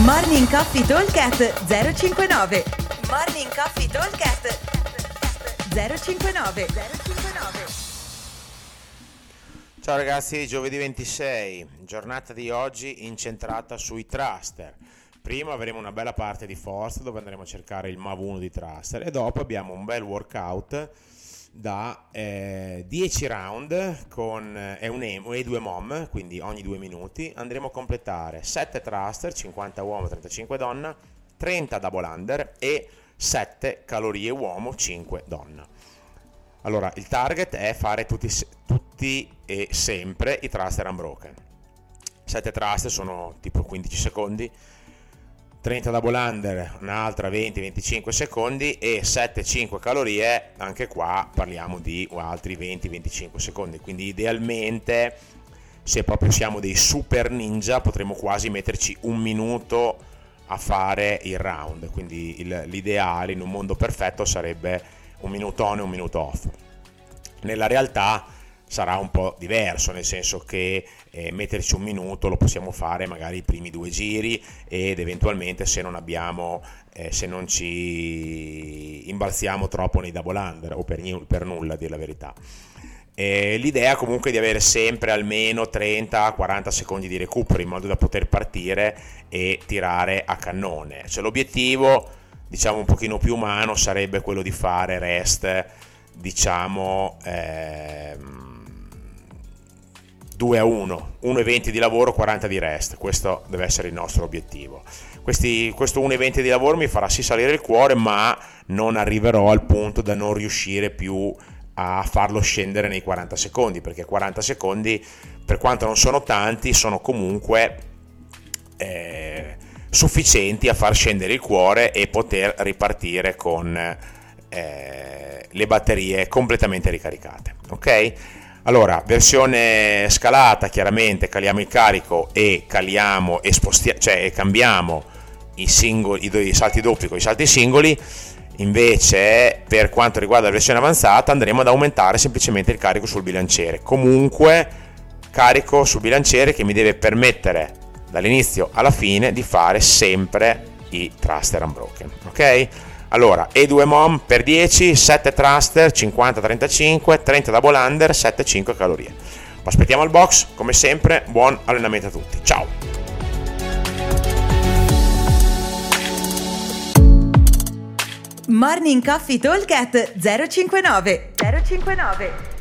Morning Coffee Talkcast 059 Morning Coffee Talkcast 059 059 Ciao ragazzi, giovedì 26, giornata di oggi incentrata sui thruster. Prima avremo una bella parte di forza dove andremo a cercare il MAV1 di thruster e dopo abbiamo un bel workout da eh, 10 round con eh, e due mom, quindi ogni due minuti. Andremo a completare 7 thruster, 50 uomo, 35 donna, 30 double under e 7 calorie uomo, 5 donna. Allora, il target è fare tutti, tutti e sempre i thruster unbroken. 7 thruster sono tipo 15 secondi 30 double under, un'altra 20-25 secondi e 7-5 calorie, anche qua parliamo di altri 20-25 secondi, quindi idealmente se proprio siamo dei super ninja potremmo quasi metterci un minuto a fare il round, quindi il, l'ideale in un mondo perfetto sarebbe un minuto on e un minuto off. Nella realtà sarà un po' diverso, nel senso che eh, metterci un minuto lo possiamo fare magari i primi due giri ed eventualmente se non abbiamo, eh, se non ci imbalziamo troppo nei double under o per, per nulla a dire la verità. Eh, l'idea comunque è di avere sempre almeno 30-40 secondi di recupero in modo da poter partire e tirare a cannone. Cioè, l'obiettivo, diciamo un pochino più umano, sarebbe quello di fare rest, diciamo... Ehm, 2 a 1, 1,20 di lavoro, 40 di rest, questo deve essere il nostro obiettivo. Questi, questo 1,20 di lavoro mi farà sì salire il cuore, ma non arriverò al punto da non riuscire più a farlo scendere nei 40 secondi, perché 40 secondi, per quanto non sono tanti, sono comunque eh, sufficienti a far scendere il cuore e poter ripartire con eh, le batterie completamente ricaricate. Ok? Allora, versione scalata, chiaramente caliamo il carico e caliamo e spostiamo, cioè cambiamo i, singoli, i salti doppi con i salti singoli. Invece, per quanto riguarda la versione avanzata, andremo ad aumentare semplicemente il carico sul bilanciere. Comunque, carico sul bilanciere che mi deve permettere dall'inizio alla fine di fare sempre i thruster unbroken. Ok? Allora, E2 mom per 10, 7 thruster, 50-35, 30 double under, 7-5 calorie. Aspettiamo al box, come sempre, buon allenamento a tutti. Ciao! Morning Coffee Talk 059 059